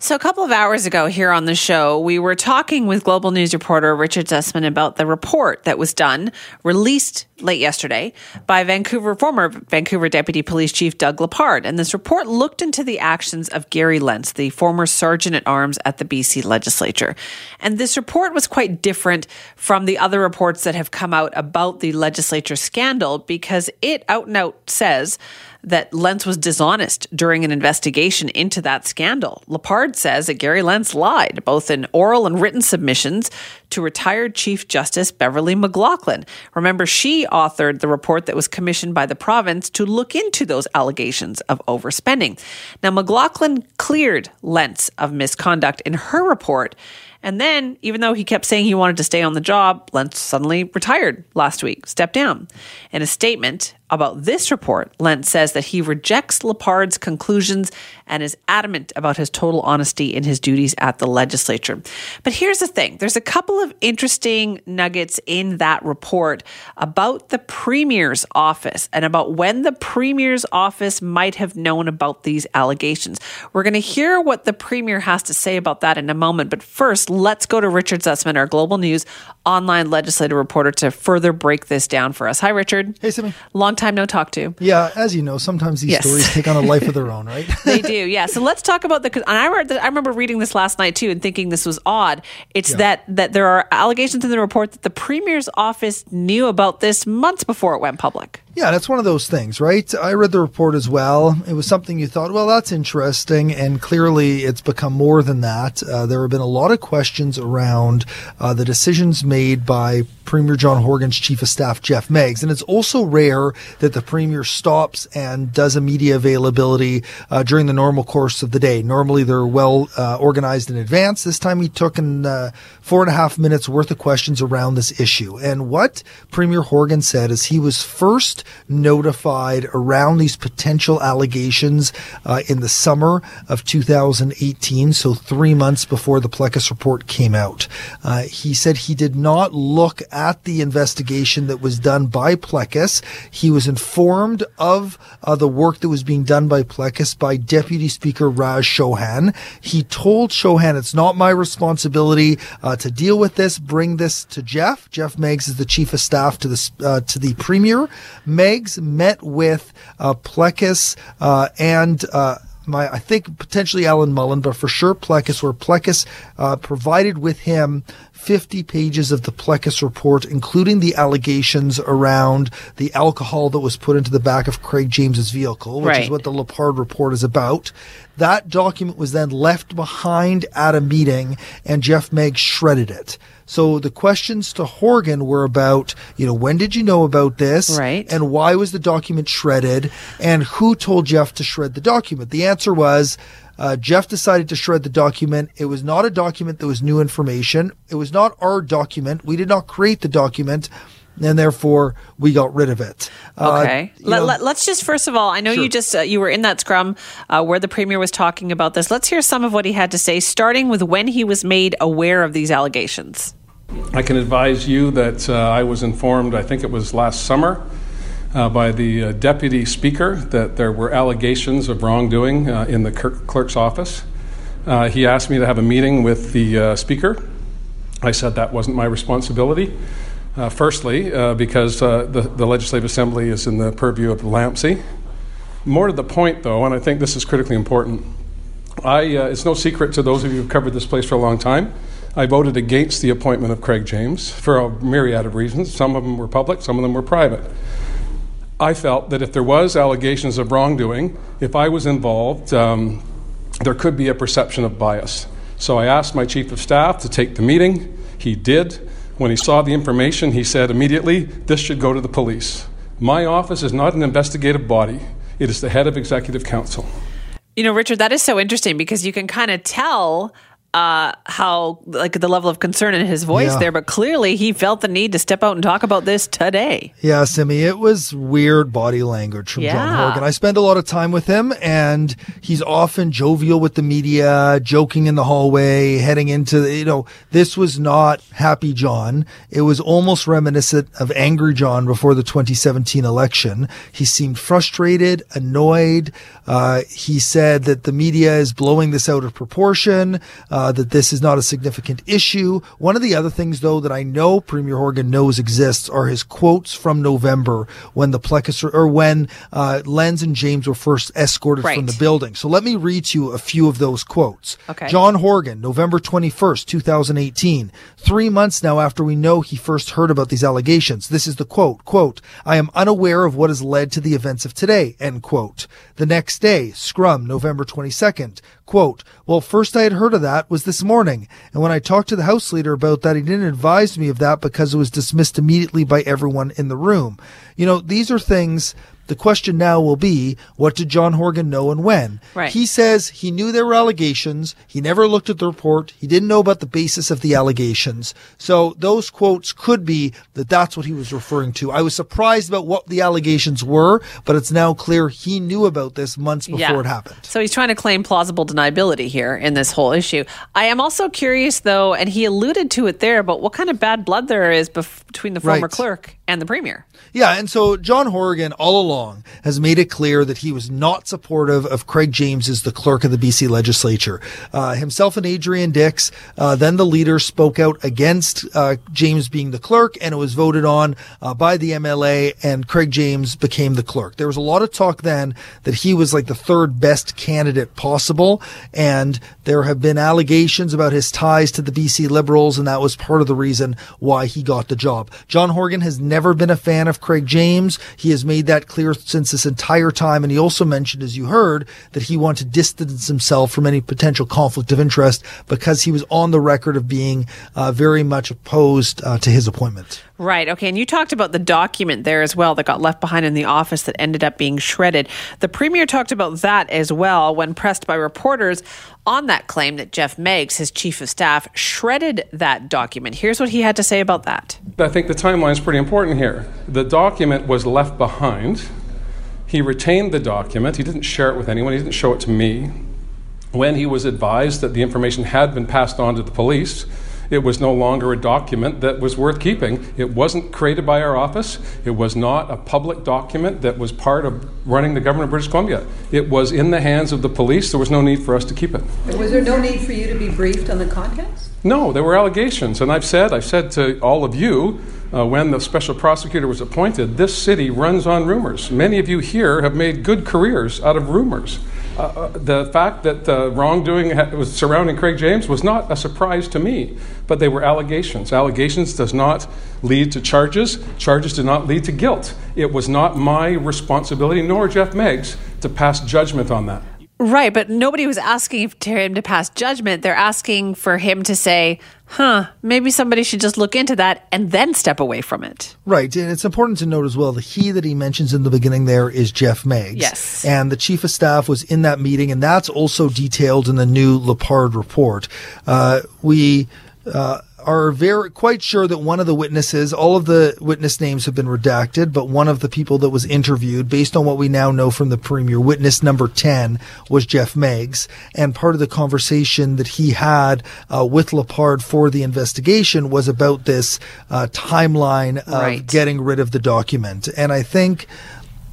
So, a couple of hours ago here on the show, we were talking with Global News reporter Richard Zussman about the report that was done, released late yesterday, by Vancouver former Vancouver Deputy Police Chief Doug Lepard. And this report looked into the actions of Gary Lenz, the former Sergeant at Arms at the BC Legislature. And this report was quite different from the other reports that have come out about the legislature scandal because it out and out says that Lenz was dishonest during an investigation into that scandal. Lepard says that Gary Lenz lied, both in oral and written submissions, to retired Chief Justice Beverley McLachlin. Remember, she authored the report that was commissioned by the province to look into those allegations of overspending. Now, McLachlin cleared Lenz of misconduct in her report. And then, even though he kept saying he wanted to stay on the job, Lenz suddenly retired last week, stepped down. In a statement, about this report, Lenz says that he rejects Lepard's conclusions and is adamant about his total honesty in his duties at the legislature. But here's the thing there's a couple of interesting nuggets in that report about the Premier's office and about when the Premier's office might have known about these allegations. We're going to hear what the Premier has to say about that in a moment. But first, let's go to Richard Zussman, our Global News online legislative reporter, to further break this down for us. Hi, Richard. Hey, Simi. Long time no talk to. Yeah, as you know, sometimes these yes. stories take on a life of their own, right? they do. Yeah. So let's talk about the. And I read. I remember reading this last night too, and thinking this was odd. It's yeah. that that there are allegations in the report that the premier's office knew about this months before it went public. Yeah, that's one of those things, right? I read the report as well. It was something you thought, well, that's interesting. And clearly it's become more than that. Uh, there have been a lot of questions around uh, the decisions made by Premier John Horgan's chief of staff, Jeff Meggs. And it's also rare that the premier stops and does a media availability uh, during the normal course of the day. Normally they're well uh, organized in advance. This time he took in uh, four and a half minutes worth of questions around this issue. And what Premier Horgan said is he was first notified around these potential allegations uh, in the summer of 2018, so three months before the Plecas report came out. Uh, he said he did not look at the investigation that was done by Plecas. He was informed of uh, the work that was being done by Plecas by Deputy Speaker Raj Chouhan. He told Chouhan, it's not my responsibility uh, to deal with this. Bring this to Jeff. Jeff Meggs is the chief of staff to the uh, to the premier. Meggs met with uh, Plecas uh, and uh, my, I think potentially Alan Mullen, but for sure Plecas, where Plecas uh, provided with him 50 pages of the Plecas report, including the allegations around the alcohol that was put into the back of Craig James's vehicle, which right. is what the Lepard report is about. That document was then left behind at a meeting, and Jeff Meggs shredded it. So the questions to Horgan were about, you know, when did you know about this? Right. And why was the document shredded? And who told Jeff to shred the document? The answer was, uh, Jeff decided to shred the document. It was not a document that was new information. It was not our document. We did not create the document and therefore we got rid of it. Uh, okay. Uh, let, us let, just first of all, I know sure. you just uh, you were in that scrum uh, where the premier was talking about this. Let's hear some of what he had to say, starting with when he was made aware of these allegations. I can advise you that uh, I was informed, I think it was last summer, uh, by the uh, deputy speaker that there were allegations of wrongdoing uh, in the clerk's office. Uh, he asked me to have a meeting with the uh, speaker. I said that wasn't my responsibility. firstly, because the, the Legislative Assembly is in the purview of the LAMC. More to the point, though, and I think this is critically important, I, it's no secret to those of you who've covered this place for a long time I voted against the appointment of Craig James for a myriad of reasons. Some of them were public, some of them were private. I felt that if there was allegations of wrongdoing, if I was involved, um, there could be a perception of bias. So I asked my chief of staff to take the meeting. He did. When he saw the information, he said immediately, This should go to the police. My office is not an investigative body, it is the head of executive council. You know, Richard, that is so interesting because you can kind of tell uh, how like the level of concern in his voice Yeah. there, but clearly he felt the need to step out and talk about this today. Yeah, Simi, it was weird body language from John Yeah. Horgan. I spend a lot of time with him, and he's often jovial with the media, joking in the hallway, heading into, the, you know, this was not happy John. It was almost reminiscent of angry John before the 2017 election. He seemed frustrated, annoyed. Uh, he said that the media is blowing this out of proportion, uh, that this is not a significant issue. One of the other things, though, that I know Premier Horgan knows exists are his quotes from November when the Plecas or when uh, Lenz and James were first escorted Right. from the building. So let me read to you a few of those quotes. Okay. John Horgan, November 21st, 2018. Three months now after we know he first heard about these allegations. This is the quote, quote, I am unaware of what has led to the events of today, end quote. The next day, Scrum, November 22nd, quote, well, first I had heard of that was this morning. And when I talked to the house leader about that, he didn't advise me of that because it was dismissed immediately by everyone in the room. You know, these are things the question now will be, what did John Horgan know and when? Right. He says he knew there were allegations. He never looked at the report. He didn't know about the basis of the allegations. So those quotes could be that that's what he was referring to. I was surprised about what the allegations were, but it's now clear he knew about this months before it happened. So he's trying to claim plausible deniability here in this whole issue. I am also curious, though, and he alluded to it there, but what kind of bad blood there is bef- between the former Right. clerk and the premier. Yeah, and so John Horgan all along has made it clear that he was not supportive of Craig James as the clerk of the BC legislature. Uh, himself and Adrian Dix, uh, then the leader, spoke out against uh, James being the clerk, and it was voted on uh, by the MLA, and Craig James became the clerk. There was a lot of talk then that he was like the third best candidate possible, and there have been allegations about his ties to the BC Liberals, and that was part of the reason why he got the job. John Horgan has never been a fan of Craig James. He has made that clear since this entire time, and he also mentioned, as you heard, that he wanted to distance himself from any potential conflict of interest because he was on the record of being uh, very much opposed uh, to his appointment. Right. Okay. And you talked about the document there as well that got left behind in the office that ended up being shredded. The premier talked about that as well when pressed by reporters on that claim that Jeff Meggs, his chief of staff, shredded that document. Here's what he had to say about that. I think the timeline is pretty important here. The document was left behind. He retained the document. He didn't share it with anyone. He didn't show it to me. When he was advised that the information had been passed on to the police, it was no longer a document that was worth keeping. It wasn't created by our office. It was not a public document that was part of running the government of British Columbia. It was in the hands of the police. There was no need for us to keep it. Was there no need for you to be briefed on the contents? No, there were allegations, and I've said, I've said to all of you uh, when the special prosecutor was appointed, this city runs on rumors. Many of you here have made good careers out of rumors. Uh, uh, the fact that the wrongdoing was surrounding Craig James was not a surprise to me, but they were allegations. Allegations does not lead to charges. Charges do not lead to guilt. It was not my responsibility, nor Jeff Meggs, to pass judgment on that. Right. But nobody was asking to him to pass judgment. They're asking for him to say, huh, maybe somebody should just look into that and then step away from it. Right, and it's important to note as well the he that he mentions in the beginning there is Jeff Meggs. Yes. and the chief of staff was in that meeting, and that's also detailed in the new Lepard report. Uh, we. Uh, are very quite sure that one of the witnesses, all of the witness names have been redacted, but one of the people that was interviewed, based on what we now know from the premier, witness number 10 was Jeff Meggs. And part of the conversation that he had uh, with Lepard for the investigation was about this uh, timeline of Right. getting rid of the document. And I think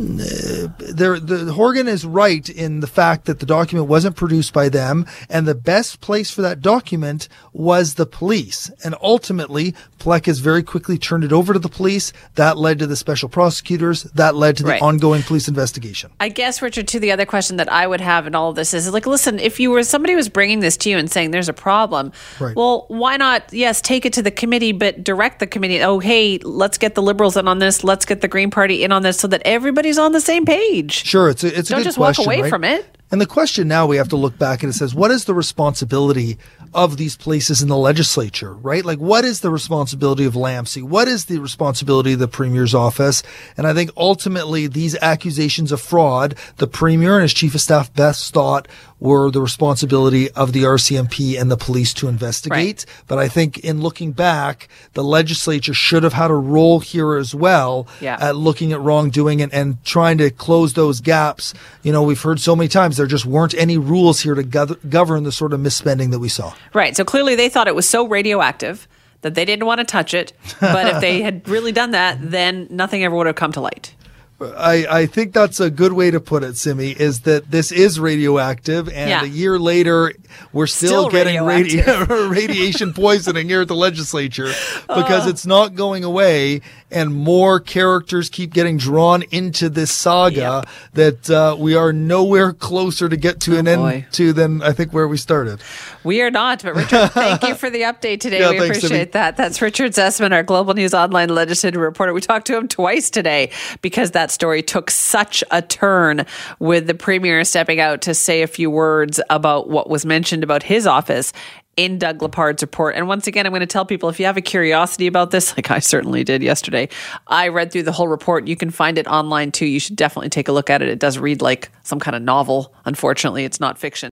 there, the Horgan is right in the fact that the document wasn't produced by them, and the best place for that document was the police. And ultimately, Plecas very quickly turned it over to the police. That led to the special prosecutors. That led to the Right. ongoing police investigation. I guess, Richard, to the other question that I would have in all of this is like, listen, if you were somebody was bringing this to you and saying there's a problem, Right. well, why not, yes, take it to the committee, but direct the committee, oh, hey, let's get the Liberals in on this, let's get the Green Party in on this so that everybody's on the same page. Sure, it's a, it's a Don't good just walk away right? from it. And the question now we have to look back and it says, what is the responsibility of these places in the legislature, right? Like, what is the responsibility of LAMC? What is the responsibility of the premier's office? And I think ultimately these accusations of fraud, the premier and his chief of staff best thought were the responsibility of the RCMP and the police to investigate. Right. But I think in looking back, the legislature should have had a role here as well Yeah. at looking at wrongdoing and, and trying to close those gaps. You know, we've heard so many times there just weren't any rules here to gov- govern the sort of misspending that we saw. Right. So clearly they thought it was so radioactive that they didn't want to touch it. But if they had really done that, then nothing ever would have come to light. I, I think that's a good way to put it, Simi, is that this is radioactive, and Yeah. a year later, we're still, Still getting radi- radiation poisoning here at the legislature because it's not going away, and more characters keep getting drawn into this saga that uh, we are nowhere closer to get to an Oh, boy. end to than I think where we started. We are not, but Richard, thank you for the update today. Yeah, we thanks, appreciate Simi. that. That's Richard Zussman, our Global News Online legislative reporter. We talked to him twice today because that story took such a turn with the premier stepping out to say a few words about what was mentioned about his office in Doug Lepard's report. And once again, I'm going to tell people if you have a curiosity about this, like I certainly did yesterday, I read through the whole report. You can find it online too. You should definitely take a look at it. It does read like some kind of novel. Unfortunately, it's not fiction.